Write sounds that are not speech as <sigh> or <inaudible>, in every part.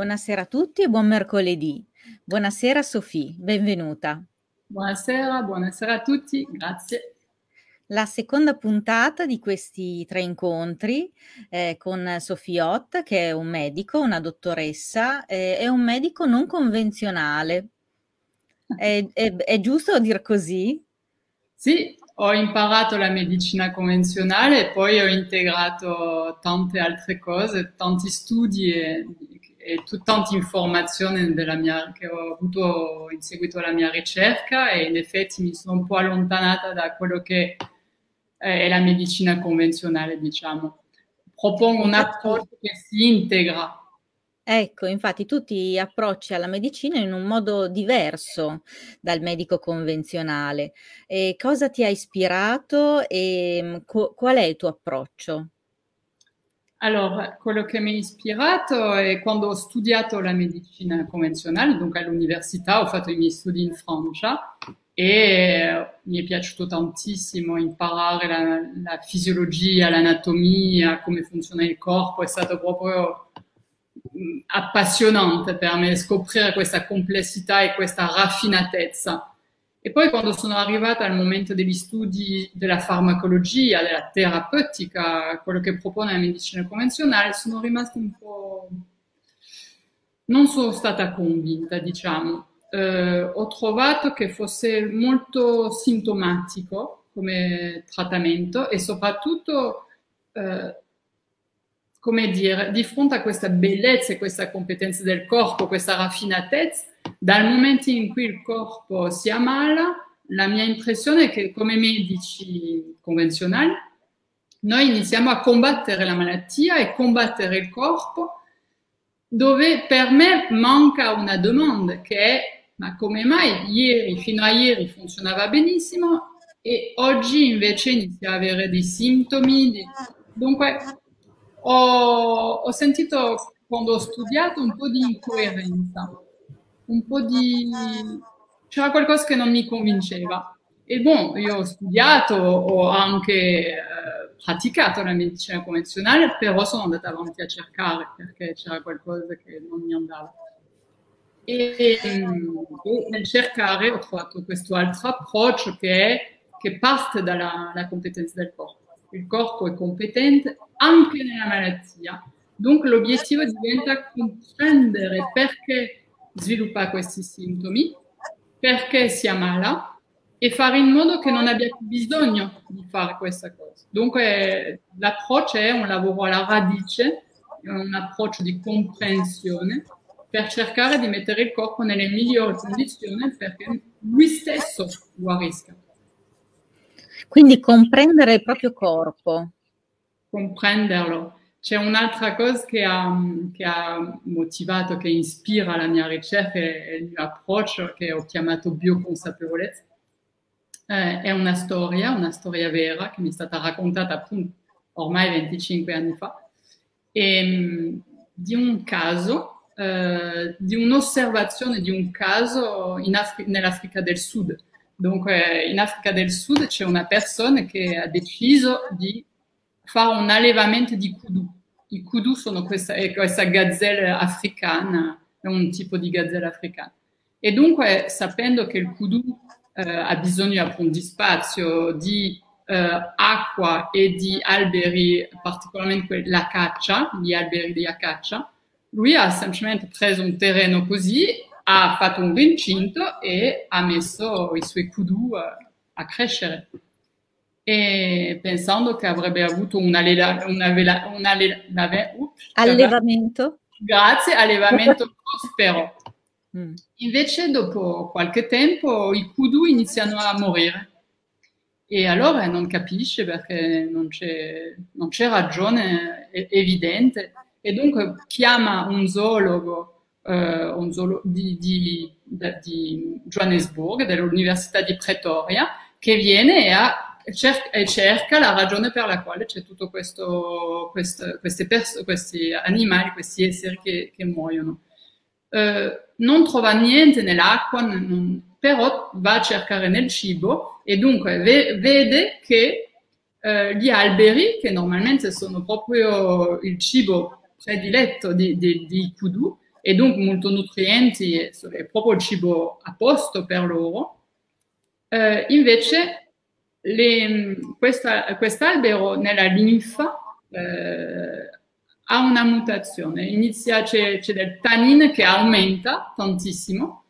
Buonasera a tutti e buon mercoledì. Buonasera Sofì, benvenuta. Buonasera, buonasera a tutti, grazie. La seconda puntata di questi tre incontri eh, con Sofì Ott, che è un medico, una dottoressa, eh, è un medico non convenzionale. <laughs> È, è, è giusto dir così? Sì, ho imparato la medicina convenzionale e poi ho integrato tante altre cose, tanti studi e, e tante informazioni mia, che ho avuto in seguito alla mia ricerca e in effetti mi sono un po' allontanata da quello che è la medicina convenzionale, diciamo. Propongo un approccio che si integra Ecco, infatti tu ti approcci alla medicina in un modo diverso dal medico convenzionale. E cosa ti ha ispirato e mm, qu- qual è il tuo approccio? Allora, quello che mi ha ispirato è quando ho studiato la medicina convenzionale, dunque all'università, ho fatto i miei studi in Francia e mi è piaciuto tantissimo imparare la, la fisiologia, l'anatomia, come funziona il corpo, è stato proprio appassionante per me scoprire questa complessità e questa raffinatezza. E poi quando sono arrivata al momento degli studi della farmacologia, della terapeutica, quello che propone la medicina convenzionale, sono rimasta un po'... non sono stata convinta, diciamo. Eh, ho trovato che fosse molto sintomatico come trattamento e soprattutto eh, come dire, di fronte a questa bellezza e questa competenza del corpo, questa raffinatezza, dal momento in cui il corpo si ammala, la mia impressione è che come medici convenzionali, noi iniziamo a combattere la malattia e combattere il corpo, dove per me manca una domanda che è ma come mai ieri, fino a ieri funzionava benissimo e oggi invece inizia a avere dei sintomi? Di... Dunque, ho, ho sentito quando ho studiato un po' di incoerenza, un po' di... c'era qualcosa che non mi convinceva. E boh, io ho studiato, ho anche eh, praticato la medicina convenzionale, però sono andata avanti a cercare perché c'era qualcosa che non mi andava. E, e nel cercare ho trovato questo altro approccio che, è, che parte dalla competenza del corpo. Il corpo è competente anche nella malattia. Donc l'obiettivo diventa comprendere perché sviluppa questi sintomi, perché si ammala e fare in modo che non abbia più bisogno di fare questa cosa. Dunque l'approccio è un lavoro alla radice, un approccio di comprensione per cercare di mettere il corpo nelle migliori condizioni perché lui stesso guarisca. Quindi comprendere il proprio corpo comprenderlo. C'è un'altra cosa che ha, che ha, motivato, che ispira la mia ricerca e il mio approccio, che ho chiamato bioconsapevolezza. Eh, è una storia, una storia vera che mi è stata raccontata appunto ormai 25 anni fa, e, mm, di un caso, eh, di un'osservazione di un caso Afri- nell'Africa del Sud. Dunque, in Africa del Sud c'è una persona che ha deciso di fa un allevamento di kudu. I kudu sono questa, questa gazzella africana, è un tipo di gazzella africana. E dunque, sapendo che il kudu eh, ha bisogno appunto di spazio, di eh, acqua e di alberi, particolarmente la caccia, gli alberi di caccia, lui ha semplicemente preso un terreno così, ha fatto un recinto e ha messo i suoi kudu eh, a crescere e pensando che avrebbe avuto un, allela, un, avela, un alle, lave, ups, allevamento. Grazie, allevamento <laughs> prospero. Mm. Invece dopo qualche tempo i kudu iniziano a morire e allora non capisce perché non c'è, non c'è ragione evidente e dunque chiama un zoologo, eh, un zoologo di, di, di Johannesburg, dell'Università di Pretoria, che viene e ha cerca, e cerca la ragione per la quale c'è tutto questo, questo questi, questi animali, questi esseri che, che muoiono. Eh, non trova niente nell'acqua, non, però va a cercare nel cibo e dunque ve, vede che eh, gli alberi, che normalmente sono proprio il cibo prediletto di, di, kudu, e dunque molto nutrienti, è proprio il cibo a posto per loro. Eh, invece questa, quest'albero nella linfa eh, ha una mutazione, inizia, c'è, c'è del tannin che aumenta tantissimo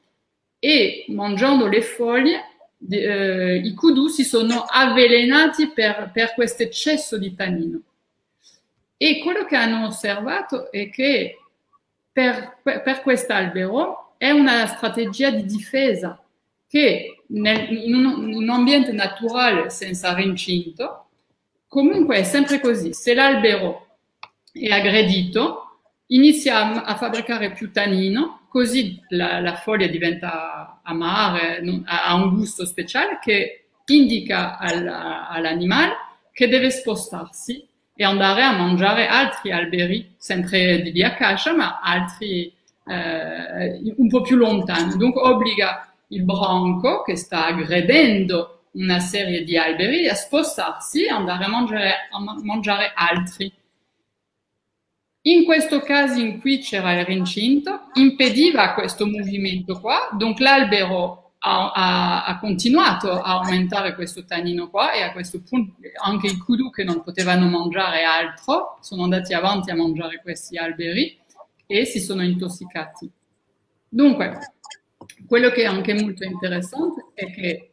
e mangiando le foglie eh, i kudu si sono avvelenati per, per questo eccesso di tannino. E quello che hanno osservato è che per, per quest'albero è una strategia di difesa che nel, in, un, in, un, ambiente naturale senza rincinto, comunque è sempre così. Se l'albero è aggredito, inizia a, fabbricare più tannino, così la, la foglia diventa amara, ha un gusto speciale che indica al, all'animale che deve spostarsi e andare a mangiare altri alberi, sempre di acacia, ma altri eh, un po' più lontani. Dunque obbliga il branco che sta aggredendo una serie di alberi a spostarsi e andare a mangiare, a mangiare altri. In questo caso in cui c'era il rincinto, impediva questo movimento qua, dunque l'albero ha, ha, ha, continuato a aumentare questo tannino qua e a questo punto anche i kudu che non potevano mangiare altro sono andati avanti a mangiare questi alberi e si sono intossicati. Dunque, quello che è anche molto interessante è che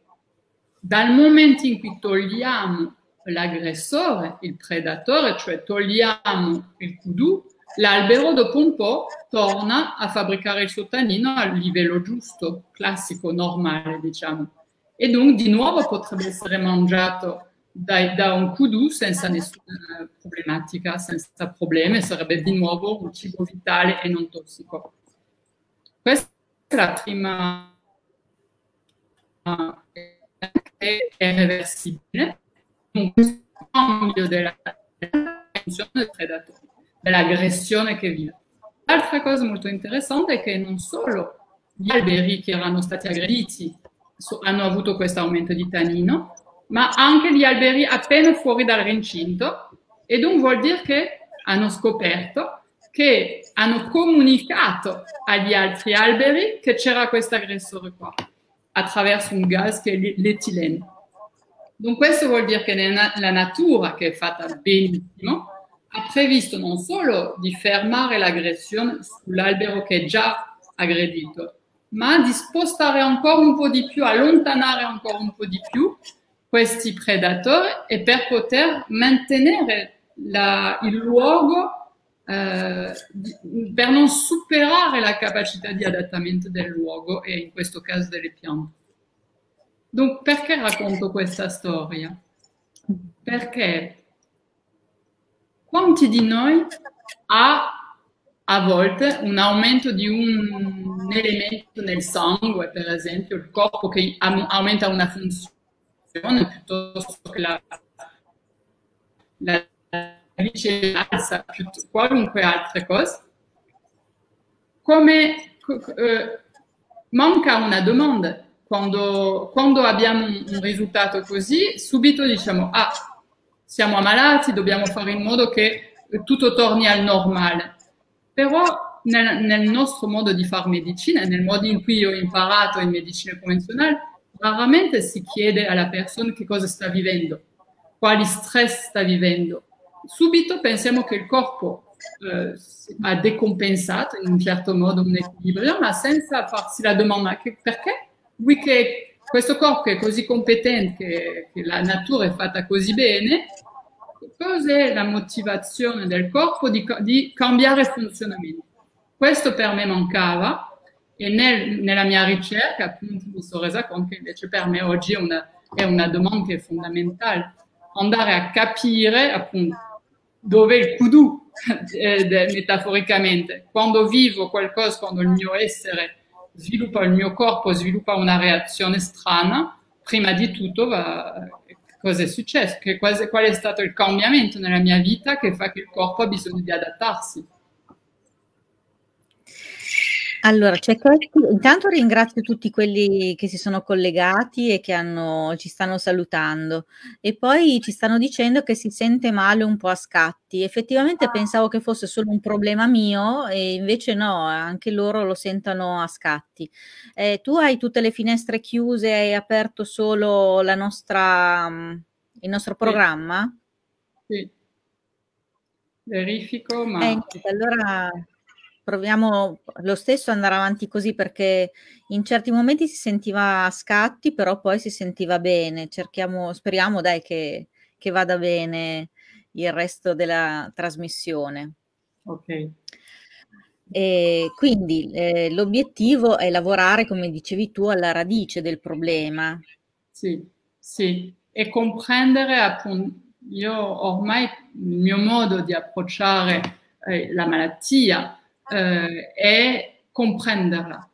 dal momento in cui togliamo l'aggressore, il predatore, cioè togliamo il kudu, l'albero dopo un po' torna a fabbricare il suo tannino al livello giusto, classico, normale, diciamo. E dunque di nuovo potrebbe essere mangiato da, da un kudu senza nessuna problematica, senza problemi, sarebbe di nuovo un cibo vitale e non tossico. La prima è reversibile, un cambio della funzione del predatore dell'aggressione che vive. L'altra cosa molto interessante è che non solo gli alberi che erano stati aggrediti hanno avuto questo aumento di tannino, ma anche gli alberi appena fuori dal recinto e dunque vuol dire che hanno scoperto che hanno comunicato agli altri alberi che c'era questo aggressore qua attraverso un gas che è l'etilene. Dunque questo vuol dire che nella natura, che è fatta benissimo, ha previsto non solo di fermare l'aggressione sull'albero che è già aggredito, ma di spostare ancora un po' di più, allontanare ancora un po' di più questi predatori e per poter mantenere la, il luogo eh, per non superare la capacità di adattamento del luogo e in questo caso delle piante. Dunque, perché racconto questa storia? Perché quanti di noi ha a volte un aumento di un elemento nel sangue, per esempio il corpo che aumenta una funzione piuttosto che la, la vicinanza, qualunque altra cosa? Come eh, manca una domanda. Quando, quando abbiamo un risultato così, subito diciamo, ah, siamo ammalati, dobbiamo fare in modo che tutto torni al normale. Però nel, nel nostro modo di fare medicina, nel modo in cui ho imparato in medicina convenzionale, raramente si chiede alla persona che cosa sta vivendo, quali stress sta vivendo. Subito pensiamo che il corpo eh, ha decompensato in un certo modo un equilibrio, ma senza farsi la domanda che, perché? Lui che questo corpo è così competente, che la natura è fatta così bene, cos'è la motivazione del corpo di, di cambiare funzionamento? Questo per me mancava e nel, nella mia ricerca appunto mi sono resa conto che invece per me oggi è una, è una domanda che è fondamentale. Andare a capire appunto dove il kudu, eh, metaforicamente, quando vivo qualcosa, quando il mio essere sviluppa, il mio corpo sviluppa una reazione strana, prima di tutto va, cosa è successo, che, qual è stato il cambiamento nella mia vita che fa che il corpo ha bisogno di adattarsi. Allora, c'è Chetti, intanto ringrazio tutti quelli che si sono collegati e che hanno, ci stanno salutando e poi ci stanno dicendo che si sente male un po' a scatti. Effettivamente ah. pensavo che fosse solo un problema mio e invece no, anche loro lo sentono a scatti. Eh, tu hai tutte le finestre chiuse, hai aperto solo la nostra, mm, il nostro programma? Sì. Verifico, ma... Eh, allora proviamo lo stesso ad andare avanti così perché in certi momenti si sentiva a scatti, però poi si sentiva bene. Cerchiamo, speriamo dai che, che vada bene il resto della trasmissione. Ok. E quindi eh, l'obiettivo è lavorare, come dicevi tu, alla radice del problema. Sì, sì, e comprendere appunto, io ormai il mio modo di approcciare eh, la malattia eh, è comprenderla,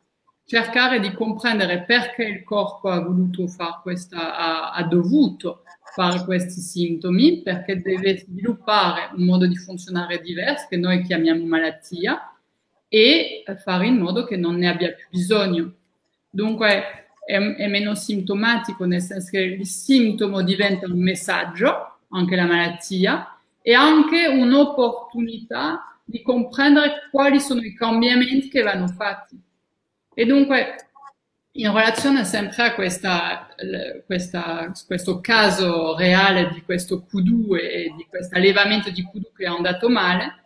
cercare di comprendere perché il corpo ha voluto fare questa, ha, ha dovuto fare questi sintomi, perché deve sviluppare un modo di funzionare diverso che noi chiamiamo malattia e fare in modo che non ne abbia più bisogno. Dunque è, è meno sintomatico, nel senso che il sintomo diventa un messaggio, anche la malattia, e anche un'opportunità di comprendere quali sono i cambiamenti che vanno fatti. E dunque, in relazione sempre a questa, questa, questo caso reale di questo Q2 e di questo allevamento di Q2 che è andato male,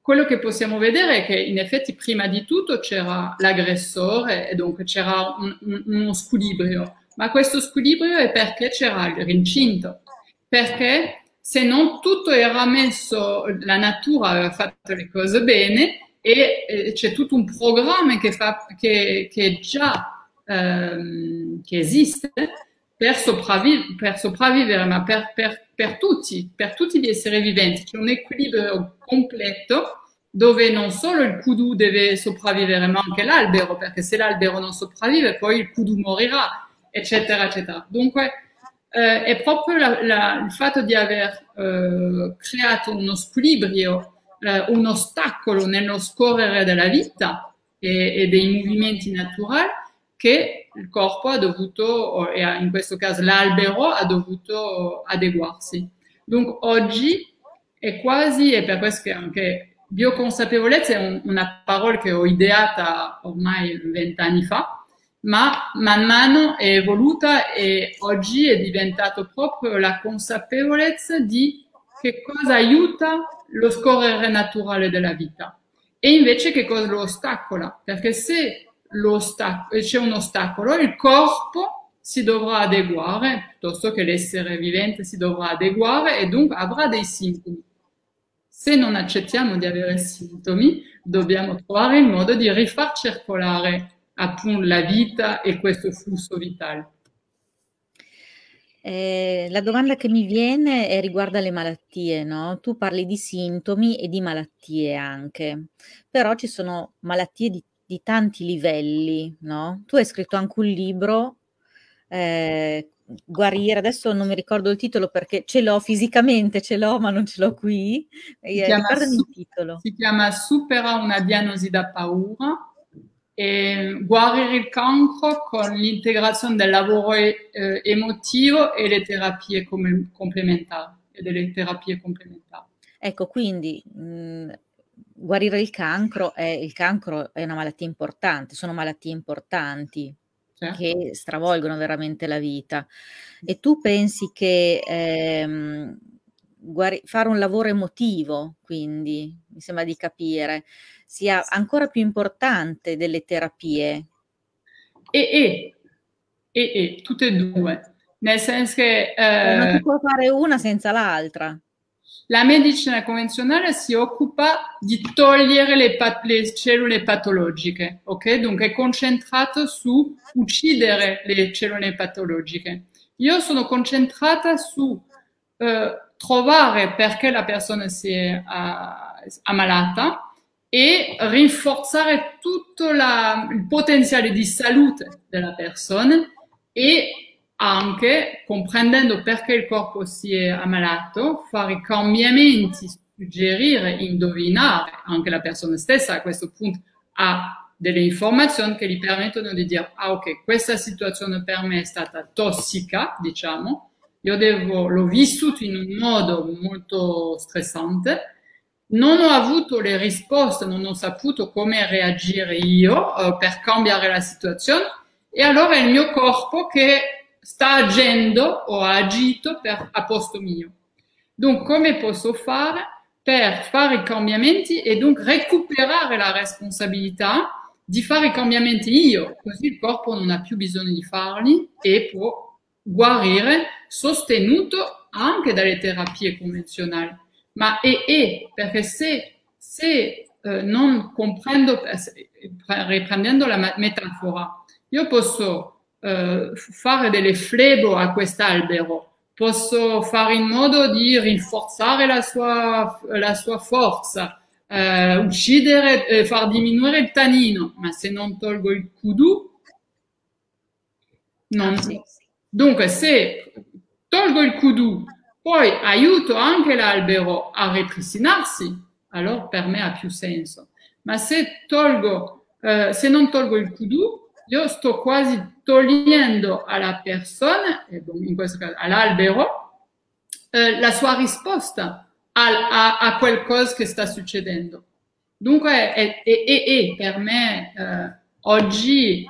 quello che possiamo vedere è che in effetti prima di tutto c'era l'aggressore e dunque c'era un, un, uno squilibrio, ma questo squilibrio è perché c'era il rincinto, perché se non tutto era messo, la natura aveva fatto le cose bene e eh, c'è tutto un programma che, fa, che, che già ehm, che esiste per, sopravviv- per sopravvivere, ma per, per, per, tutti, per tutti gli esseri viventi. C'è un equilibrio completo dove non solo il kudu deve sopravvivere, ma anche l'albero, perché se l'albero non sopravvive, poi il kudu morirà, eccetera, eccetera. Dunque, eh, è proprio la, la, il fatto di aver eh, creato uno squilibrio, eh, un ostacolo nello scorrere della vita e, e, dei movimenti naturali che il corpo ha dovuto, e in questo caso l'albero ha dovuto adeguarsi. Dunque oggi è quasi, e per questo che anche bioconsapevolezza è un, una parola che ho ideata ormai vent'anni fa, ma man mano è evoluta e oggi è diventato proprio la consapevolezza di che cosa aiuta lo scorrere naturale della vita e invece che cosa lo ostacola, perché se c'è un ostacolo, il corpo si dovrà adeguare, piuttosto che l'essere vivente si dovrà adeguare e dunque avrà dei sintomi. Se non accettiamo di avere sintomi, dobbiamo trovare il modo di rifar circolare appunto la vita e questo flusso vitale. Eh, la domanda che mi viene è riguarda le malattie, no? Tu parli di sintomi e di malattie anche, però ci sono malattie di, di tanti livelli, no? Tu hai scritto anche un libro, eh, Guarire, adesso non mi ricordo il titolo perché ce l'ho fisicamente, ce l'ho ma non ce l'ho qui. Si, chiama, il titolo. si chiama Supera una diagnosi da paura e guarire il cancro con l'integrazione del lavoro eh, emotivo e le terapie come, complementari e delle terapie complementari. Ecco, quindi mh, guarire il cancro è, il cancro è una malattia importante, sono malattie importanti certo. che stravolgono veramente la vita. E tu pensi che ehm, guari- fare un lavoro emotivo, quindi mi sembra di capire, sia ancora più importante delle terapie. E, e, e, e tutte e due, nel senso che... Eh, non si può fare una senza l'altra. La medicina convenzionale si occupa di togliere le, pat- le cellule patologiche, ok? Dunque è concentrato su uccidere le cellule patologiche. Io sono concentrata su eh, trovare perché la persona si è uh, ammalata e rinforzare tutto la, il potenziale di salute della persona e anche comprendendo perché il corpo si è ammalato, fare cambiamenti, suggerire, indovinare anche la persona stessa. A questo punto ha delle informazioni che gli permettono di dire, ah ok, questa situazione per me è stata tossica, diciamo, io devo, l'ho vissuto in un modo molto stressante, non ho avuto le risposte, non ho saputo come reagire io eh, per cambiare la situazione. E allora è il mio corpo che sta agendo o ha agito per, a posto mio. Dunque, come posso fare per fare i cambiamenti e dunque recuperare la responsabilità di fare i cambiamenti io, così il corpo non ha più bisogno di farli e può guarire sostenuto anche dalle terapie convenzionali. Ma è, è perché se, se eh, non comprendo, riprendendo la metafora, io posso eh, fare delle flebo a quest'albero, posso fare in modo di rinforzare la sua, la sua forza, eh, uccidere, eh, far diminuire il tanino, ma se non tolgo il kudu, non... Ah, Dunque, se tolgo il kudu, poi aiuto anche l'albero a ripristinarsi, allora per me ha più senso. Ma se tolgo, eh, se non tolgo il kudu, io sto quasi togliendo alla persona, in questo caso all'albero, eh, la sua risposta a, a, a, qualcosa che sta succedendo. Dunque, è, è, è per me eh, oggi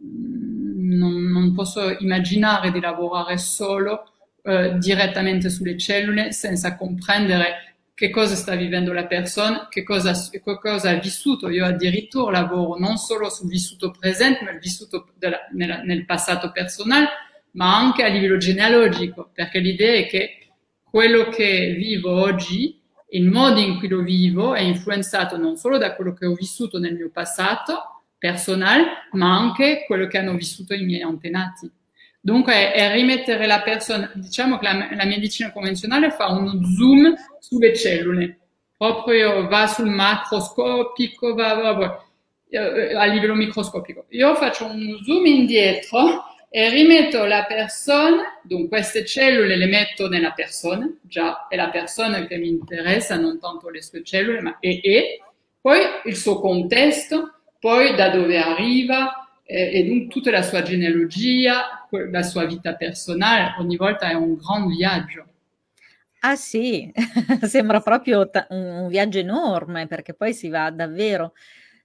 mm, non, non, posso immaginare di lavorare solo eh, direttamente sulle cellule senza comprendere che cosa sta vivendo la persona, che cosa, che cosa ha vissuto. Io addirittura lavoro non solo sul vissuto presente, ma il vissuto della, nella, nel passato personale, ma anche a livello genealogico, perché l'idea è che quello che vivo oggi, il modo in cui lo vivo, è influenzato non solo da quello che ho vissuto nel mio passato personale, ma anche quello che hanno vissuto i miei antenati. Dunque è rimettere la persona, diciamo che la, la, medicina convenzionale fa uno zoom sulle cellule, proprio va sul macroscopico, va, va, va, eh, a livello microscopico. Io faccio un zoom indietro e rimetto la persona, dunque queste cellule le metto nella persona, già è la persona che mi interessa, non tanto le sue cellule, ma è, è, poi il suo contesto, poi da dove arriva, e, e tutta la sua genealogia, la sua vita personale, ogni volta è un gran viaggio. Ah sì, <laughs> sembra proprio un viaggio enorme perché poi si va davvero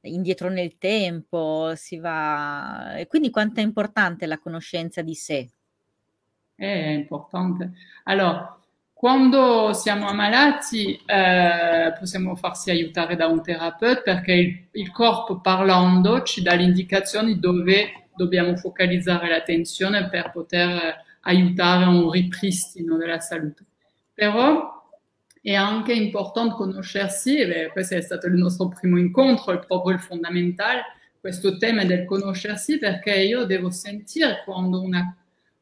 indietro nel tempo, si va... E quindi quanto è importante la conoscenza di sé? È importante. Allora, quando siamo ammalati eh, possiamo farsi aiutare da un terapeuta perché il, il corpo parlando ci dà le indicazioni dove dobbiamo focalizzare l'attenzione per poter aiutare a un ripristino della salute. Però è anche importante conoscersi, e questo è stato il nostro primo incontro, è proprio il fondamentale, questo tema del conoscersi perché io devo sentire quando una,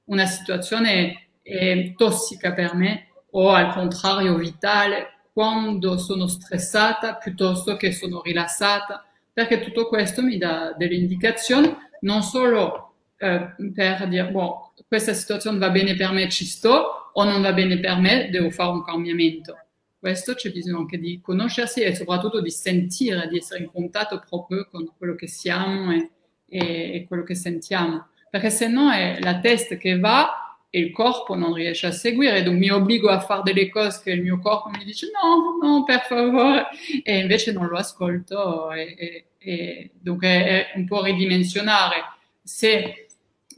una situazione è tossica per me o al contrario vitale quando sono stressata piuttosto che sono rilassata, perché tutto questo mi dà delle indicazioni non solo eh, per dire, boh, questa situazione va bene per me, ci sto, o non va bene per me, devo fare un cambiamento. Questo c'è bisogno anche di conoscersi e soprattutto di sentire, di essere in contatto proprio con quello che siamo e, e, e quello che sentiamo. Perché se no è la testa che va e il corpo non riesce a seguire, donc mi obbligo a fare delle cose che il mio corpo mi dice no, no, per favore, e invece non lo ascolto e, e, e dunque è un po' ridimensionare. Se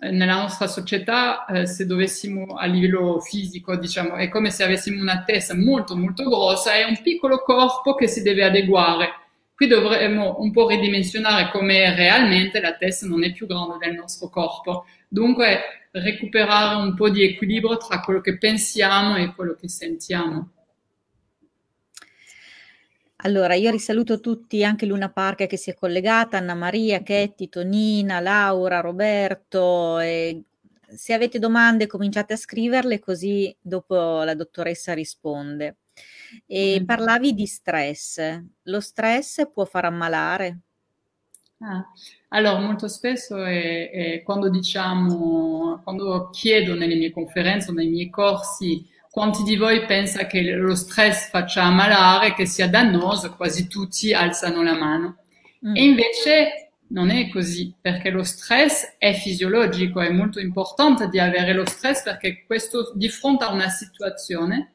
nella nostra società, eh, se dovessimo a livello fisico, diciamo, è come se avessimo una testa molto molto grossa e un piccolo corpo che si deve adeguare. Qui dovremmo un po' ridimensionare come realmente la testa non è più grande del nostro corpo. Dunque recuperare un po' di equilibrio tra quello che pensiamo e quello che sentiamo. Allora, io risaluto tutti, anche Luna Parca che si è collegata, Anna Maria, Chetti, Tonina, Laura, Roberto. se avete domande cominciate a scriverle così dopo la dottoressa risponde. E mm. parlavi di stress. Lo stress può far ammalare? Ah, allora, molto spesso è, è quando diciamo, quando chiedo nelle mie conferenze o nei miei corsi quanti di voi pensa che lo stress faccia ammalare, che sia dannoso, quasi tutti alzano la mano. Mm. E invece non è così, perché lo stress è fisiologico, è molto importante di avere lo stress perché questo di fronte a una situazione,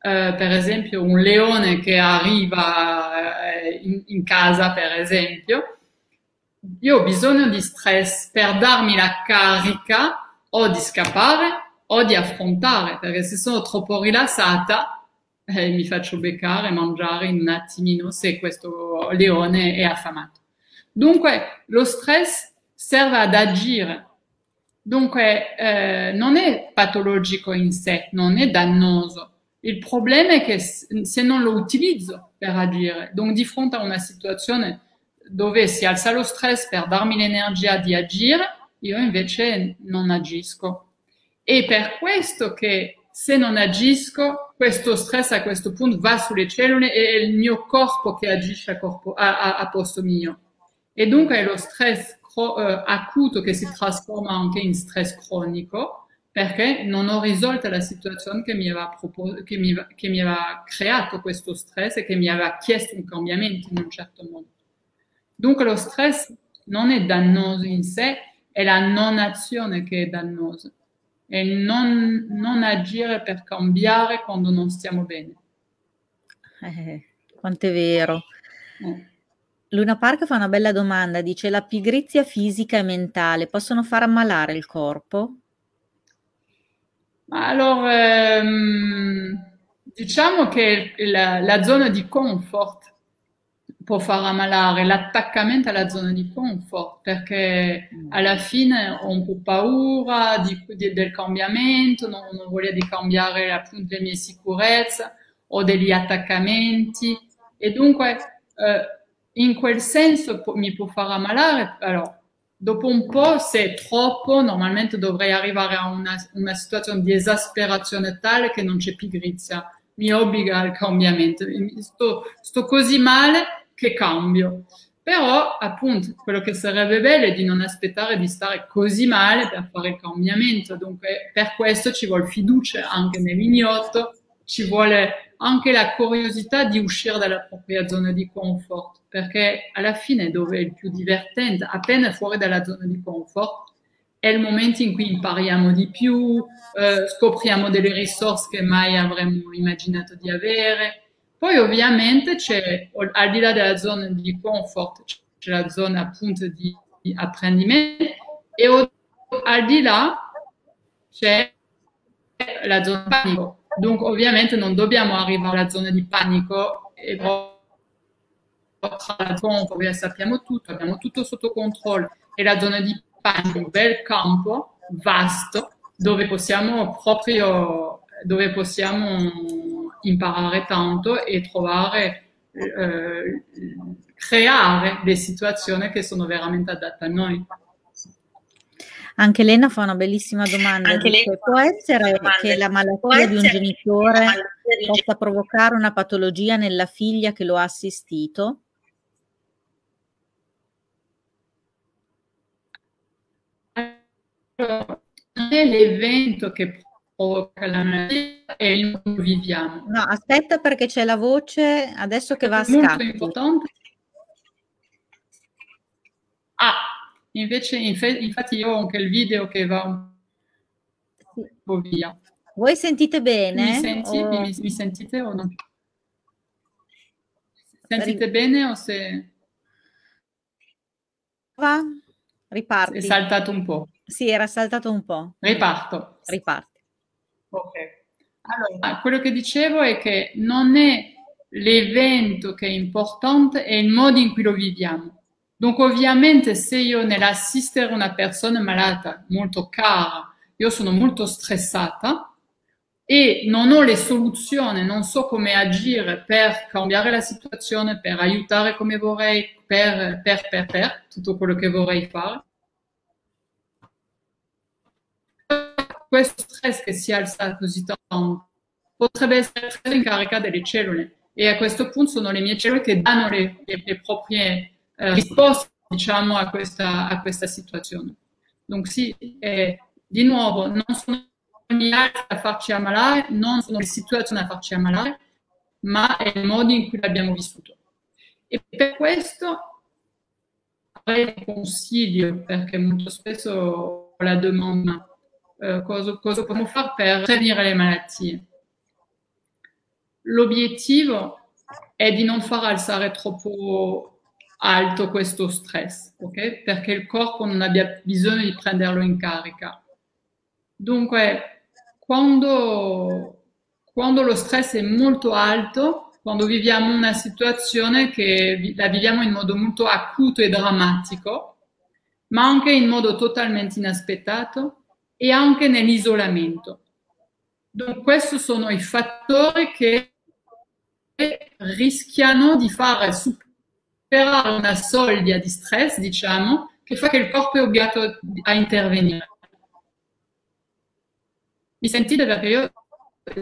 eh, per esempio un leone che arriva eh, in, in casa, per esempio, io ho bisogno di stress per darmi la carica o di scappare o di affrontare, perché se sono troppo rilassata eh, mi faccio beccare, mangiare in un attimino se questo leone è affamato. Dunque, lo stress serve ad agire. Dunque, eh, non è patologico in sé, non è dannoso. Il problema è che se non lo utilizzo per agire, donc di fronte a una situazione dove si alza lo stress per darmi l'energia di agire, io invece non agisco. E per questo che se non agisco, questo stress a questo punto va sulle cellule e è il mio corpo che agisce a, corpo, a, a, a posto mio. E dunque è lo stress cro- uh, acuto che si trasforma anche in stress cronico perché non ho risolto la situazione che mi, aveva propos- che, mi, che mi aveva creato questo stress e che mi aveva chiesto un cambiamento in un certo modo. Dunque lo stress non è dannoso in sé, è la non azione che è dannosa. È non, non agire per cambiare quando non stiamo bene. Eh, quanto è vero. Eh. Luna Park fa una bella domanda, dice la pigrizia fisica e mentale possono far ammalare il corpo? Allora, ehm, diciamo che la, la, zona di comfort può far ammalare l'attaccamento alla zona di comfort perché alla fine ho un po' paura di, di, del cambiamento, non, non voglio di cambiare appunto le mie sicurezze o degli attaccamenti e dunque eh, in quel senso mi può far ammalare, allora, dopo un po', se è troppo, normalmente dovrei arrivare a una, una situazione di esasperazione tale che non c'è pigrizia, mi obbliga al cambiamento. Sto, sto così male che cambio. Però, appunto, quello che sarebbe bello è di non aspettare di stare così male per fare il cambiamento. Dunque, per questo ci vuole fiducia anche nell'ignoto, ci vuole anche la curiosità di uscire dalla propria zona di comfort perché alla fine dove è il più divertente, appena fuori dalla zona di comfort, è il momento in cui impariamo di più, eh, scopriamo delle risorse che mai avremmo immaginato di avere. Poi ovviamente c'è, al di là della zona di comfort, c'è la zona appunto di, di apprendimento e al di là c'è la zona di panico. Dunque ovviamente non dobbiamo arrivare alla zona di panico e poi sappiamo tutto, abbiamo tutto sotto controllo e la zona di panico, un bel campo vasto dove possiamo proprio dove possiamo imparare tanto e trovare eh, creare delle situazioni che sono veramente adatte a noi. Anche Elena fa una bellissima domanda. Dice, può essere domanda. che la malattia di un genitore possa provocare una patologia nella figlia che lo ha assistito? l'evento che provoca la malattia, è il cui viviamo. No, aspetta perché c'è la voce adesso che va a scatti. Molto importante. Ah, invece, infatti io ho anche il video che va un po' via. Voi sentite bene? Mi, senti, o... mi, mi sentite o no? Sentite bene o se... Va? Riparti. È saltato un po'. Sì, era saltato un po'. Riparto. Riparti. Ok. Allora, quello che dicevo è che non è l'evento che è importante, è il modo in cui lo viviamo. Dunque, ovviamente, se io nell'assistere una persona malata molto cara, io sono molto stressata e non ho le soluzioni, non so come agire per cambiare la situazione, per aiutare come vorrei, per, per, per, per tutto quello che vorrei fare questo stress che si alza così tanto potrebbe essere incaricato delle cellule e a questo punto sono le mie cellule che danno le, le, le proprie eh, risposte diciamo, a, questa, a questa situazione. Dunque sì, eh, di nuovo, non sono gli altri a farci ammalare, non sono le situazioni a farci ammalare, ma è il modo in cui l'abbiamo vissuto. E per questo darei consiglio, perché molto spesso la domanda eh, cosa, cosa possiamo fare per prevenire le malattie. L'obiettivo è di non far alzare troppo alto questo stress, ok? Perché il corpo non abbia bisogno di prenderlo in carica. Dunque, quando, quando lo stress è molto alto, quando viviamo una situazione che la viviamo in modo molto acuto e drammatico, ma anche in modo totalmente inaspettato e anche nell'isolamento. Dunque, questi sono i fattori che rischiano di fare superare una soglia di stress, diciamo, che fa che il corpo è obbligato a intervenire. Mi sentite perché io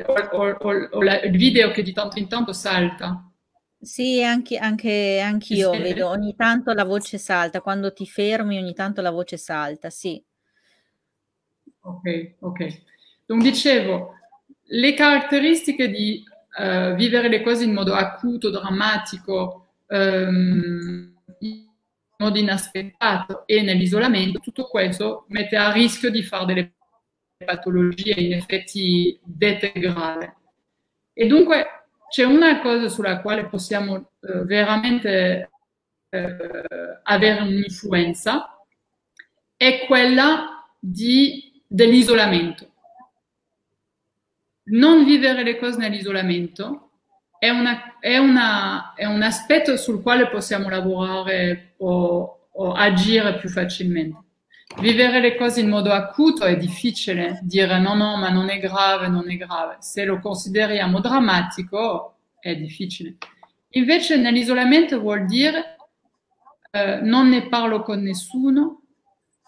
ho, ho, ho la, il video che di tanto in tanto salta. Sì, anche, anche anch'io vedo ogni tanto la voce salta, quando ti fermi ogni tanto la voce salta, sì. Ok, ok. Non dicevo, le caratteristiche di uh, vivere le cose in modo acuto, drammatico, um, in modo inaspettato e nell'isolamento, tutto questo mette a rischio di fare delle patologie in effetti dette grave. E dunque c'è una cosa sulla quale possiamo uh, veramente uh, avere un'influenza, è quella di, dell'isolamento non vivere le cose nell'isolamento è, una, è, una, è, un aspetto sul quale possiamo lavorare o, o, agire più facilmente. Vivere le cose in modo acuto è difficile, dire no, no, ma non è grave, non è grave. Se lo consideriamo drammatico è difficile. Invece nell'isolamento vuol dire eh, non ne parlo con nessuno,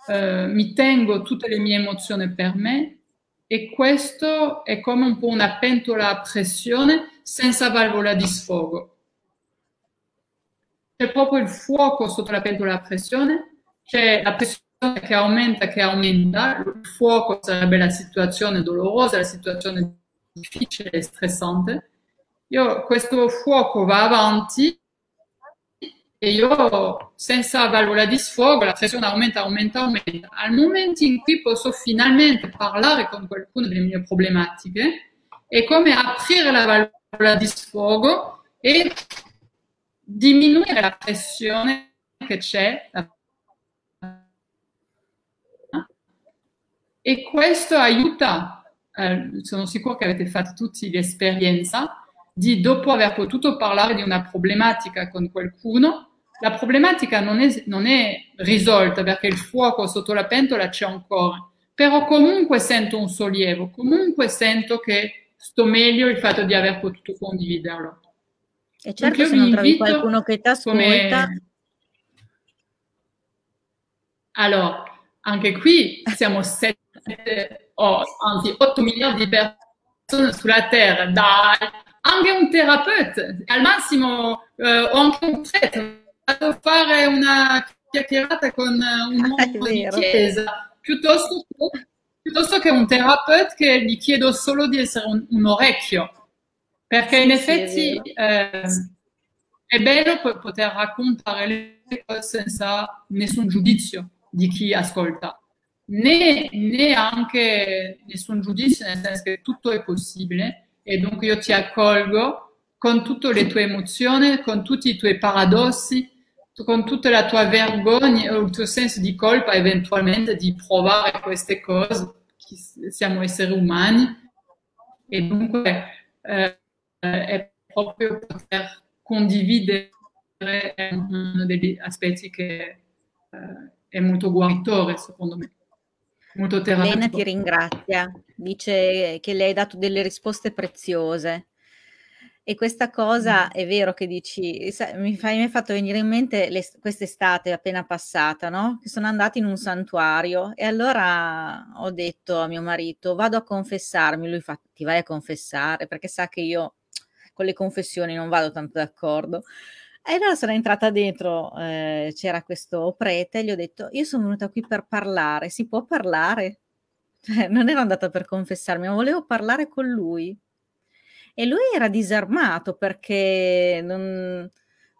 eh, mi tengo tutte le mie emozioni per me, e questo è come un po' una pentola a pressione senza valvola di sfogo. C'è proprio il fuoco sotto la pentola a pressione, c'è la pressione che aumenta, che aumenta, il fuoco sarebbe la situazione dolorosa, la situazione difficile e stressante. Io, questo fuoco va avanti e io senza valvola di sfogo la pressione aumenta, aumenta, aumenta. Al momento in cui posso finalmente parlare con qualcuno delle mie problematiche, è come aprire la valvola di sfogo e diminuire la pressione che c'è. E questo aiuta, eh, sono sicuro che avete fatto tutti l'esperienza, di dopo aver potuto parlare di una problematica con qualcuno, la problematica non è, non è risolta perché il fuoco sotto la pentola c'è ancora, però comunque sento un sollievo, comunque sento che sto meglio il fatto di aver potuto condividerlo. E certo se non trovi qualcuno che ti ascolta... Come... Allora, anche qui siamo 7, oh, anzi 8 miliardi di persone sulla Terra, dai, anche un terapeuta, al massimo eh, o anche un prete a fare una chiacchierata con un uomo di chiesa. Piuttosto che, piuttosto che un terapeuta che gli chiedo solo di essere un, un orecchio. Perché in effetti è, eh, è bello poter raccontare le cose senza nessun giudizio di chi ascolta, né, né anche nessun giudizio, nel senso che tutto è possibile. E dunque io ti accolgo con tutte le tue emozioni, con tutti i tuoi paradossi, con tutta la tua vergogna o il tuo senso di colpa eventualmente di provare queste cose, siamo esseri umani e dunque eh, è proprio poter condividere uno degli aspetti che eh, è molto guaritore secondo me. Molto Elena ti ringrazia, dice che le hai dato delle risposte preziose. E questa cosa è vero che dici, mi, fa, mi hai fatto venire in mente quest'estate appena passata, no? Che sono andati in un santuario e allora ho detto a mio marito, vado a confessarmi. Lui fa, ti vai a confessare perché sa che io con le confessioni non vado tanto d'accordo. E allora sono entrata dentro, eh, c'era questo prete e gli ho detto, io sono venuta qui per parlare, si può parlare? <laughs> Cioè, non ero andata per confessarmi, ma volevo parlare con lui e lui era disarmato perché non,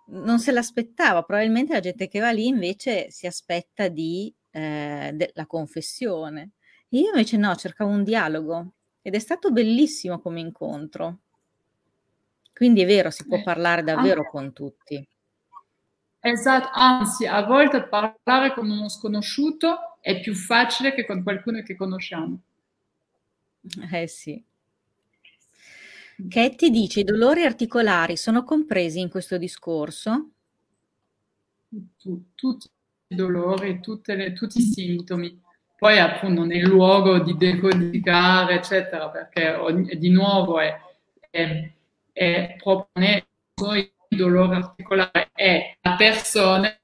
non se l'aspettava, probabilmente la gente che va lì invece si aspetta di, eh, la confessione. Io invece no, cercavo un dialogo ed è stato bellissimo come incontro. Quindi è vero, si può parlare davvero con tutti. Esatto, anzi, a volte parlare con uno sconosciuto è più facile che con qualcuno che conosciamo. Eh sì. Ketty dice: i dolori articolari sono compresi in questo discorso? Tu, tutti i dolori, le, tutti i sintomi. Poi appunto nel luogo di decodificare, eccetera, perché di nuovo è, è, è proprio il dolore articolare, è la persona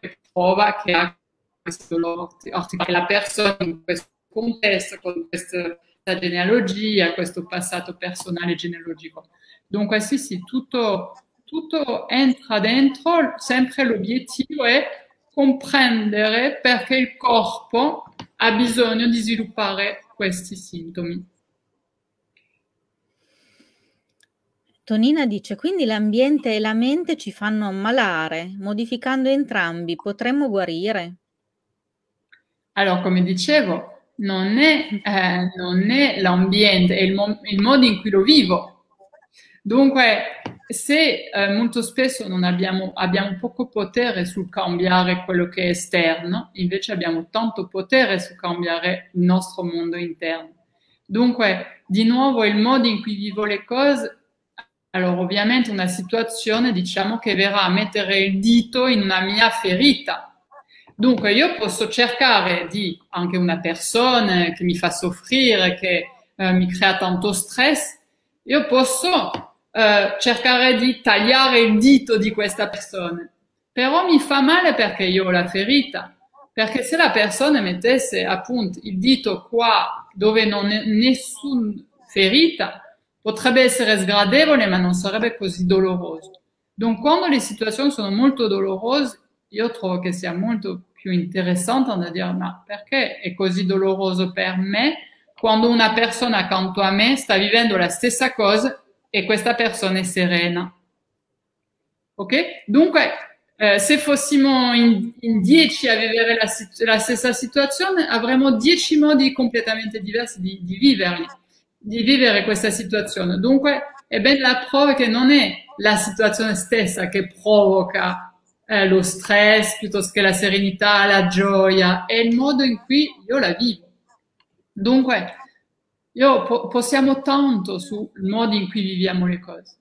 che prova che ha questo dolore articolare, la persona in questo contesto, con questo genealogia, questo passato personale genealogico. Dunque sì, sì, tutto, tutto entra dentro, sempre l'obiettivo è comprendere perché il corpo ha bisogno di sviluppare questi sintomi. Tonina dice, quindi l'ambiente e la mente ci fanno ammalare, modificando entrambi potremmo guarire? Allora, come dicevo, non è, eh, non è l'ambiente, è il, mo- il, modo in cui lo vivo. Dunque, se eh, molto spesso non abbiamo, abbiamo poco potere sul cambiare quello che è esterno, invece abbiamo tanto potere su cambiare il nostro mondo interno. Dunque, di nuovo, il modo in cui vivo le cose, allora ovviamente una situazione, diciamo, che verrà a mettere il dito in una mia ferita, Dunque io posso cercare di, anche una persona che mi fa soffrire, che eh, mi crea tanto stress, io posso eh, cercare di tagliare il dito di questa persona. Però mi fa male perché io ho la ferita. Perché se la persona mettesse appunto il dito qua dove non è nessuna ferita, potrebbe essere sgradevole ma non sarebbe così doloroso. Dunque quando le situazioni sono molto dolorose, io trovo che sia molto più interessante da dire ma perché è così doloroso per me quando una persona accanto a me sta vivendo la stessa cosa e questa persona è serena. Ok? Dunque, eh, se fossimo in, in, dieci a vivere la, la, stessa situazione, avremmo dieci modi completamente diversi di, di, viverli, di vivere questa situazione. Dunque, è ben la prova che non è la situazione stessa che provoca eh, lo stress piuttosto che la serenità, la gioia, è il modo in cui io la vivo. Dunque, io po- possiamo tanto sul modo in cui viviamo le cose.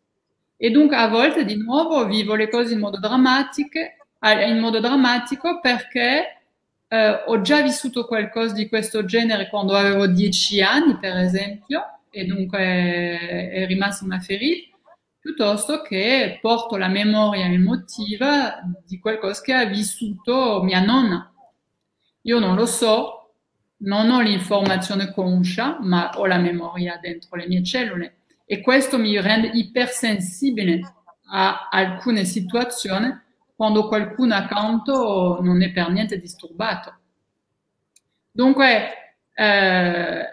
E dunque a volte di nuovo vivo le cose in modo, in modo drammatico perché eh, ho già vissuto qualcosa di questo genere quando avevo dieci anni, per esempio, e dunque è rimasta una ferita piuttosto che porto la memoria emotiva di qualcosa che ha vissuto mia nonna. Io non lo so, non ho l'informazione conscia, ma ho la memoria dentro le mie cellule e questo mi rende ipersensibile a alcune situazioni quando qualcuno accanto non è per niente disturbato. Dunque, eh,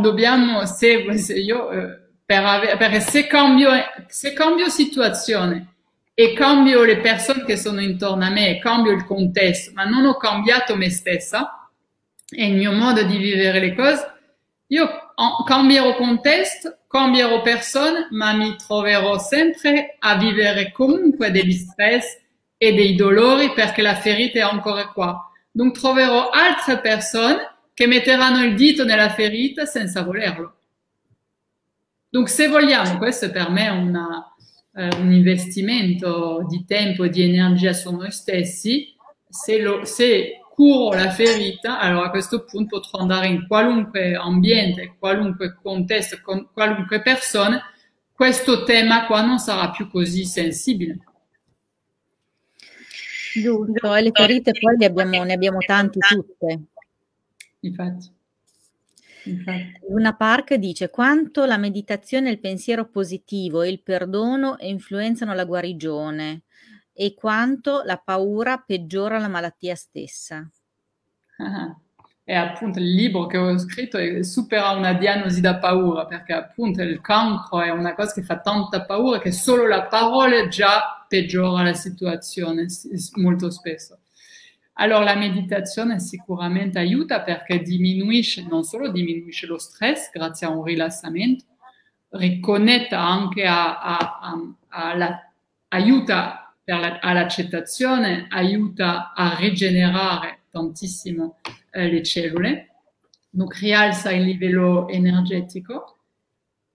dobbiamo, se, se io eh, per avere, perché se cambio, se cambio situazione e cambio le persone che sono intorno a me, cambio il contesto, ma non ho cambiato me stessa e il mio modo di vivere le cose, io cambierò contesto, cambierò persone, ma mi troverò sempre a vivere comunque degli stress e dei dolori perché la ferita è ancora qua. Donc troverò altre persone che metteranno il dito nella ferita senza volerlo. Dunque, se vogliamo, questo è per me una, eh, un investimento di tempo e di energia su noi stessi. Se, lo, se curo la ferita, allora a questo punto potrò andare in qualunque ambiente, qualunque contesto, con qualunque persona, questo tema qua non sarà più così sensibile. Giusto, e le ferite poi ne abbiamo, ne abbiamo tante tutte. Infatti. Luna Park dice quanto la meditazione, il pensiero positivo e il perdono influenzano la guarigione e quanto la paura peggiora la malattia stessa. Ah, e appunto il libro che ho scritto supera una diagnosi da paura, perché appunto il cancro è una cosa che fa tanta paura che solo la parola già peggiora la situazione molto spesso. Allora la meditazione sicuramente aiuta perché diminuisce, non solo diminuisce lo stress grazie a un rilassamento, riconnetta anche a, a, a, alla, aiuta la, all'accettazione, aiuta a rigenerare tantissimo eh, le cellule, rialza il livello energetico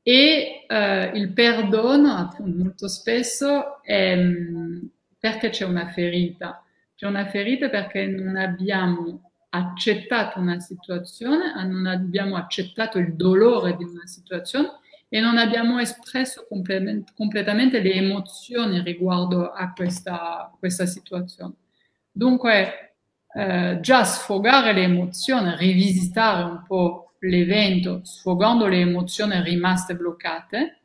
e eh, il perdono, appunto, molto spesso è mm, perché c'è una ferita. C'è una ferita perché non abbiamo accettato una situazione, non abbiamo accettato il dolore di una situazione e non abbiamo espresso completamente le emozioni riguardo a questa, questa situazione. Dunque, eh, già sfogare le emozioni, rivisitare un po' l'evento, sfogando le emozioni rimaste bloccate,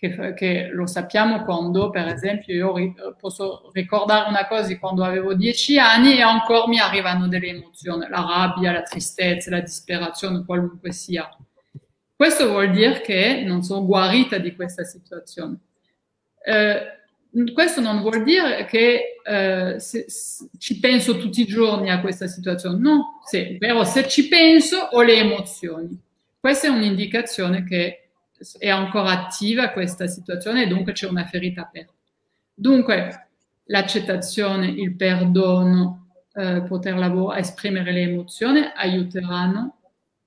che, che, lo sappiamo quando, per esempio, io posso ricordare una cosa di quando avevo dieci anni e ancora mi arrivano delle emozioni, la rabbia, la tristezza, la disperazione, qualunque sia. Questo vuol dire che non sono guarita di questa situazione. Eh, questo non vuol dire che eh, se, se, ci penso tutti i giorni a questa situazione, no, se, però se ci penso ho le emozioni. Questa è un'indicazione che è ancora attiva questa situazione e dunque c'è una ferita aperta. Dunque l'accettazione, il perdono, eh, poter lavorare, esprimere le emozioni aiuteranno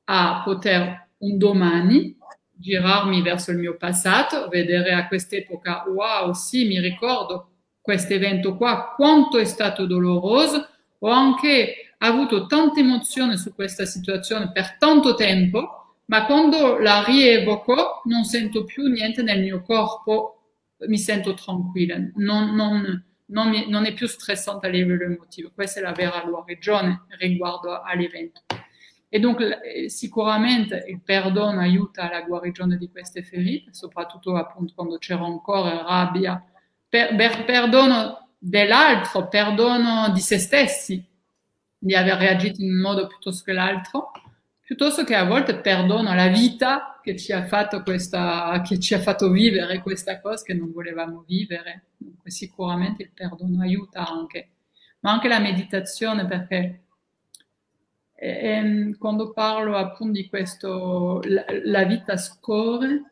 a poter un domani girarmi verso il mio passato, vedere a quest'epoca, wow, sì, mi ricordo questo evento qua, quanto è stato doloroso, ho anche avuto tante emozioni su questa situazione per tanto tempo, ma quando la rievoco non sento più niente nel mio corpo, mi sento tranquilla, non, non, non, mi, non è più stressante a livello emotivo. Questa è la vera guarigione riguardo all'evento. E dunque eh, sicuramente il perdono aiuta alla guarigione di queste ferite, soprattutto appunto quando c'era ancora rabbia, per, per perdono dell'altro, perdono di se stessi, di aver reagito in un modo piuttosto che l'altro, piuttosto che a volte perdono la vita che ci ha fatto, questa, che ci ha fatto vivere questa cosa che non volevamo vivere. Dunque, sicuramente il perdono aiuta anche, ma anche la meditazione perché e, ehm, quando parlo appunto di questo, la, la vita scorre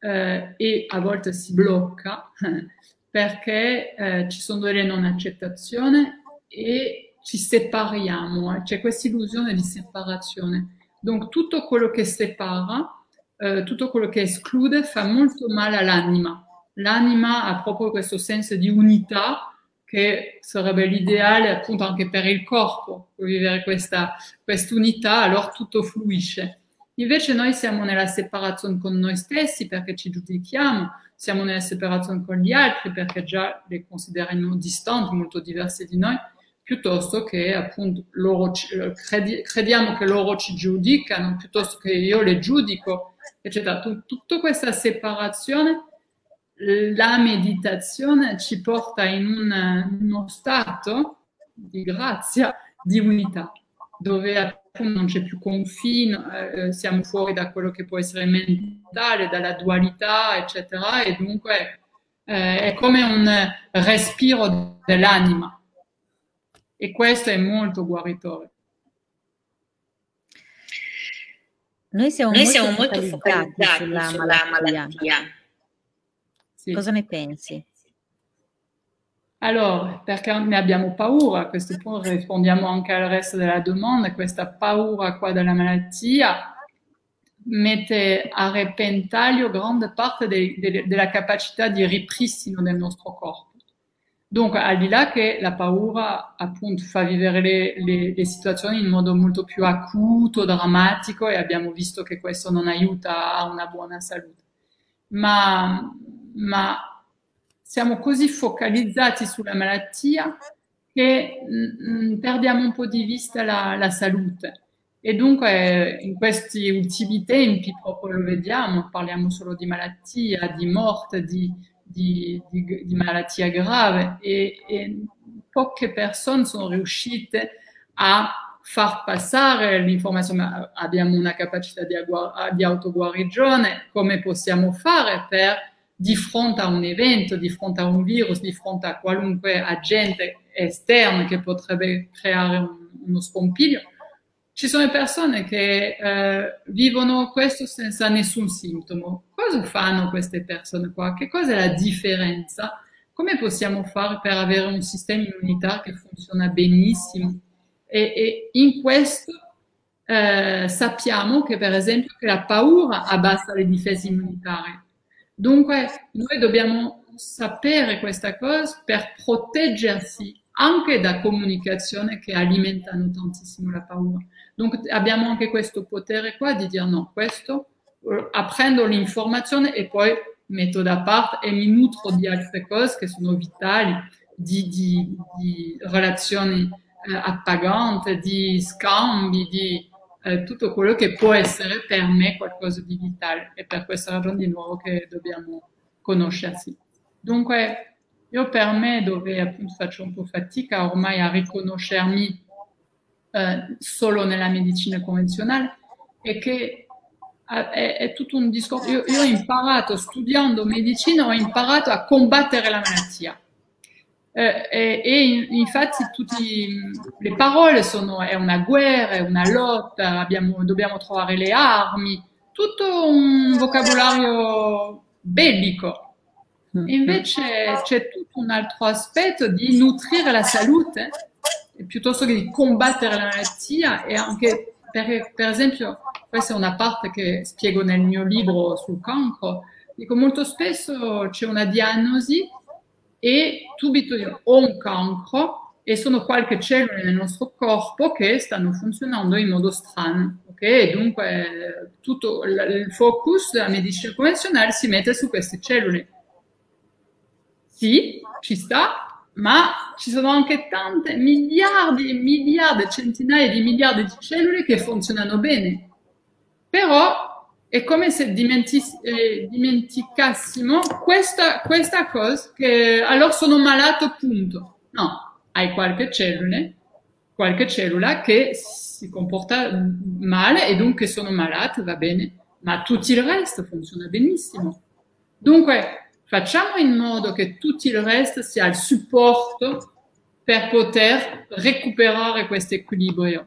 eh, e a volte si blocca <laughs> perché eh, ci sono delle non accettazioni e ci separiamo, eh. c'è questa illusione di separazione. Donc tutto quello che separa, eh, tutto quello che esclude fa molto male all'anima. L'anima ha proprio questo senso di unità che sarebbe l'ideale appunto anche per il corpo, vivere questa unità, allora tutto fluisce. Invece noi siamo nella separazione con noi stessi perché ci giudichiamo, siamo nella separazione con gli altri perché già le consideriamo distanti, molto diverse di noi, piuttosto che appunto loro ci, credi, crediamo che loro ci giudicano, piuttosto che io le giudico, eccetera. Tutta questa separazione la meditazione ci porta in un, uno stato di grazia, di unità, dove appunto non c'è più confine, eh, siamo fuori da quello che può essere mentale, dalla dualità, eccetera, e dunque eh, è come un respiro dell'anima. E questo è molto guaritore. Noi siamo, Noi molto, siamo molto focalizzati sulla, sulla malattia. malattia sì. Cosa ne pensi? Allora, perché ne abbiamo paura? A questo punto rispondiamo anche al resto della domanda. Questa paura qua della malattia mette a repentaglio grande parte de, de, della capacità di ripristino del nostro corpo. Dunque, al di là che la paura appunto fa vivere le, le, le, situazioni in modo molto più acuto, drammatico e abbiamo visto che questo non aiuta a una buona salute. Ma ma siamo così focalizzati sulla malattia che mh, mm, mm, perdiamo un po' di vista la, la, salute. E dunque in questi ultimi tempi proprio lo vediamo, parliamo solo di malattia, di morte, di, di, di, di malattia grave e, e poche persone sono riuscite a far passare l'informazione, abbiamo una capacità di, di autoguarigione, come possiamo fare per di fronte a un evento, di fronte a un virus, di fronte a qualunque agente esterno che potrebbe creare un, uno scompiglio, ci sono persone che eh, vivono questo senza nessun sintomo. Cosa fanno queste persone qua? Che cosa è la differenza? Come possiamo fare per avere un sistema immunitario che funziona benissimo? E, e in questo eh, sappiamo che per esempio che la paura abbassa le difese immunitarie. Dunque noi dobbiamo sapere questa cosa per proteggersi anche da comunicazioni che alimentano tantissimo la paura. Dunque abbiamo anche questo potere qua di dire no, questo apprendo l'informazione e poi metto da parte e mi nutro di altre cose che sono vitali, di, di, di relazioni eh, appaganti, di scambi, di eh, tutto quello che può essere per me qualcosa di vitale. E per questa ragione di nuovo che dobbiamo conoscersi. Dunque, io per me, dove appunto faccio un po' fatica ormai a riconoscermi eh, solo nella medicina convenzionale, è che è, è, tutto un discorso. Io, io, ho imparato, studiando medicina, ho imparato a combattere la malattia. Eh, e, e, infatti tutte le parole sono è una guerra, è una lotta, abbiamo, dobbiamo trovare le armi, tutto un vocabolario bellico. E mm. invece c'è tutto un altro aspetto di nutrire la salute piuttosto che di combattere la malattia e anche per, per esempio questa è una parte che spiego nel mio libro sul cancro, dico molto spesso c'è una diagnosi e subito ho un cancro e sono qualche cellule nel nostro corpo che stanno funzionando in modo strano. Ok, dunque tutto il focus della medicina convenzionale si mette su queste cellule. Sì, ci sta, ma ci sono anche tante miliardi e miliardi, centinaia di miliardi di cellule che funzionano bene però è come se eh, dimenticassimo questa, questa cosa che allora sono malato, punto. No, hai qualche cellula, qualche cellula che si comporta male e dunque sono malato, va bene, ma tutto il resto funziona benissimo. Dunque, facciamo in modo che tutto il resto sia il supporto per poter recuperare questo equilibrio.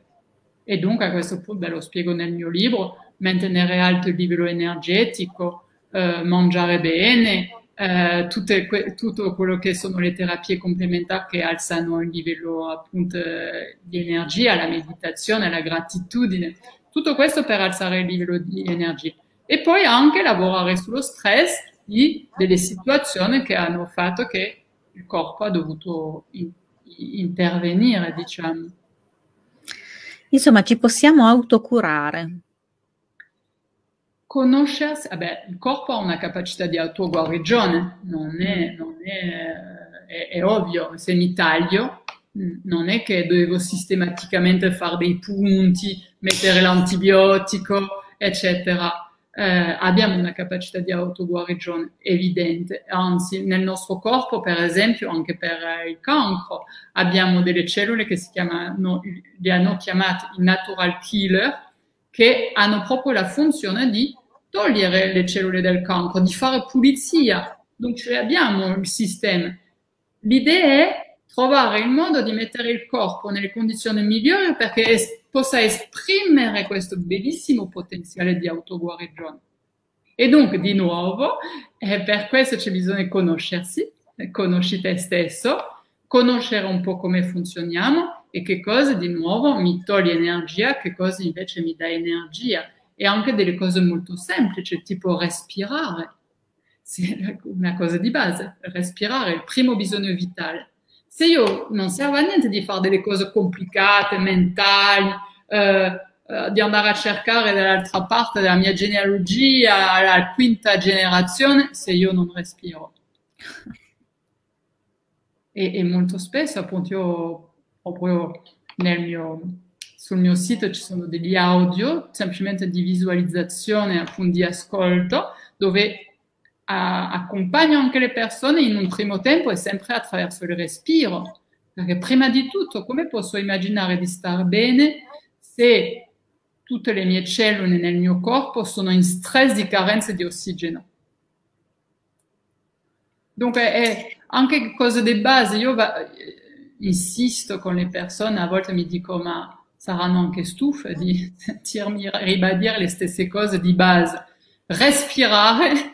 E dunque a questo punto, ve lo spiego nel mio libro, mantenere alto il livello energetico, eh, mangiare bene, eh, tutte, tutto quello che sono le terapie complementari che alzano il livello appunto di energia, la meditazione, la gratitudine, tutto questo per alzare il livello di energia. E poi anche lavorare sullo stress di delle situazioni che hanno fatto che il corpo ha dovuto in, intervenire, diciamo. Insomma, ci possiamo autocurare conoscersi, vabbè, il corpo ha una capacità di autoguarigione, non è, non è, è, è ovvio, se mi taglio non è che devo sistematicamente fare dei punti, mettere l'antibiotico, eccetera. Eh, abbiamo una capacità di autoguarigione evidente, anzi nel nostro corpo, per esempio, anche per il cancro, abbiamo delle cellule che si chiamano, li hanno chiamate i natural killer, che hanno proprio la funzione di togliere le cellule del cancro, di fare pulizia. Dunque abbiamo il sistema. L'idea è trovare il modo di mettere il corpo nelle condizioni migliori perché possa esprimere questo bellissimo potenziale di autoguarigione. E dunque, di nuovo, eh, per questo c'è bisogno di conoscersi, conosci te stesso, conoscere un po' come funzioniamo e che cosa di nuovo mi toglie energia, che cosa invece mi dà energia e anche delle cose molto semplici, tipo respirare. È <laughs> una cosa di base, respirare, il primo bisogno vitale. Se io non serve a niente di fare delle cose complicate, mentali, eh, eh, di andare a cercare dall'altra parte della mia genealogia alla quinta generazione, se io non respiro. E, e molto spesso, appunto, io proprio mio sul mio sito ci sono degli audio semplicemente di visualizzazione, appunto di ascolto, dove accompagno anche le persone in un primo tempo e sempre attraverso il respiro. Perché prima di tutto, come posso immaginare di star bene se tutte le mie cellule nel mio corpo sono in stress di carenza di ossigeno? Dunque, è anche cose di base. Io va, insisto con le persone, a volte mi dico, ma saranno anche stufe di <laughs> sentirmi ribadire le stesse cose di base. Respirare,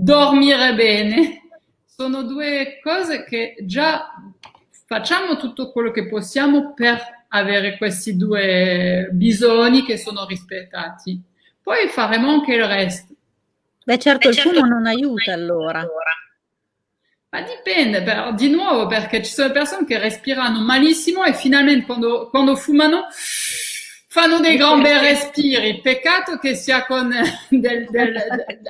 dormire bene, sono due cose che già facciamo tutto quello che possiamo per avere questi due bisogni che sono rispettati. Poi faremo anche il resto. Beh, certo, Beh, certo il fumo non aiuta allora. Ma dipende, però, di nuovo, perché ci sono persone che respirano malissimo e finalmente quando, quando fumano fanno dei gran bei respiri. Peccato che sia con del, del,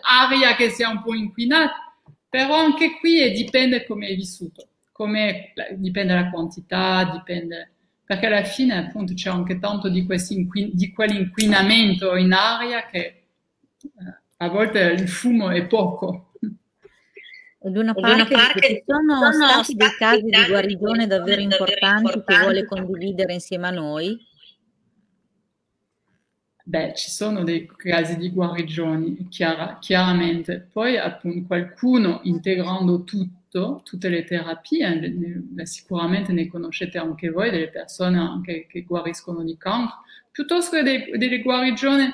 aria che sia un po' inquinata, però anche qui dipende come è vissuto, come, dipende dalla quantità, dipende perché alla fine appunto c'è anche tanto di, inquin- di quell'inquinamento in aria che eh, a volte il fumo è poco. Ed una parte, parte ci sono, sono stati dei casi di guarigione davvero importanti che vuole condividere insieme a noi? Beh, ci sono dei casi di guarigioni, chiara, chiaramente. Poi appunto qualcuno integrando tutto tutte le terapie, ne, sicuramente ne conoscete anche voi, delle persone anche che guariscono di cancro, piuttosto che dei, delle guarigioni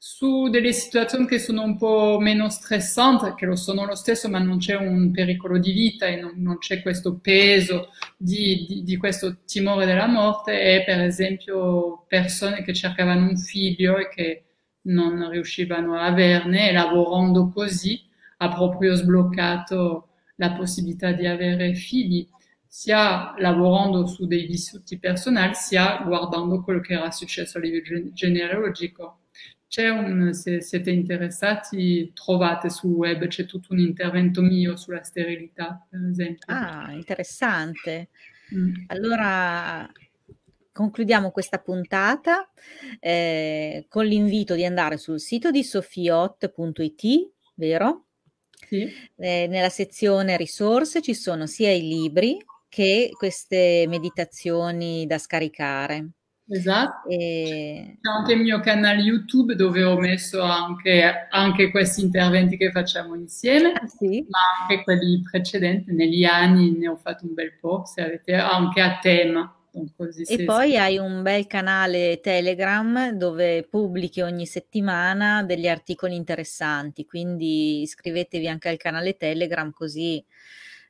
su delle situazioni che sono un po' meno stressanti, che lo sono lo stesso, ma non c'è un pericolo di vita e non, non c'è questo peso di, di, di, questo timore della morte, e per esempio persone che cercavano un figlio e che non riuscivano a averne e lavorando così ha proprio sbloccato la possibilità di avere figli, sia lavorando su dei vissuti personali, sia guardando quello che era successo a livello genealogico. C'è un, se siete interessati, trovate sul web, c'è tutto un intervento mio sulla sterilità, per esempio. Ah, interessante. Mm. Allora, concludiamo questa puntata eh, con l'invito di andare sul sito di sofiot.it, vero? Sì. Eh, nella sezione risorse ci sono sia i libri che queste meditazioni da scaricare. Esatto. E... C'è anche il mio canale YouTube dove ho messo anche, anche questi interventi che facciamo insieme, ah, sì? ma anche quelli precedenti. Negli anni ne ho fatto un bel po', se avete anche a tema. Così e poi hai un bel canale Telegram dove pubblichi ogni settimana degli articoli interessanti, quindi iscrivetevi anche al canale Telegram così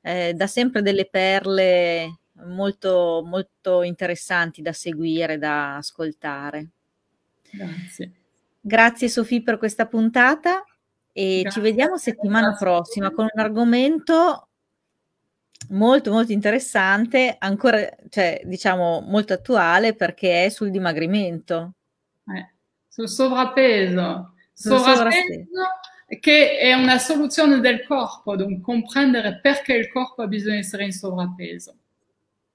eh, dà sempre delle perle molto, molto interessanti da seguire, da ascoltare. Grazie. Grazie Sofì per questa puntata e Grazie. ci vediamo settimana prossima con un argomento molto molto interessante, ancora, cioè, diciamo, molto attuale perché è sul dimagrimento. Eh, sul sovrappeso. Sul sovrappeso che è una soluzione del corpo, dunque comprendere perché il corpo ha bisogno di essere in sovrappeso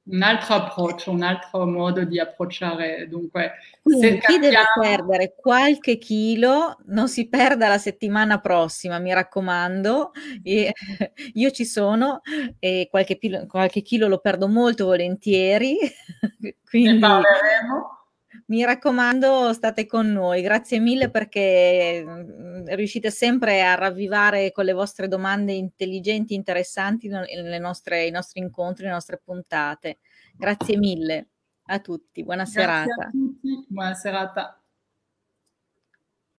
un altro approccio, un altro modo di approcciare. Dunque, Quindi, se chi deve perdere qualche chilo non si perda la settimana prossima, mi raccomando. E, <laughs> io ci sono e qualche, qualche, chilo lo perdo molto volentieri. <laughs> Quindi, mi raccomando, state con noi. Grazie mille perché mm, riuscite sempre a ravvivare con le vostre domande intelligenti, interessanti le nostre, i nostri incontri, le nostre puntate. Grazie mille a tutti. Buona Grazie serata. A tutti. Buona serata.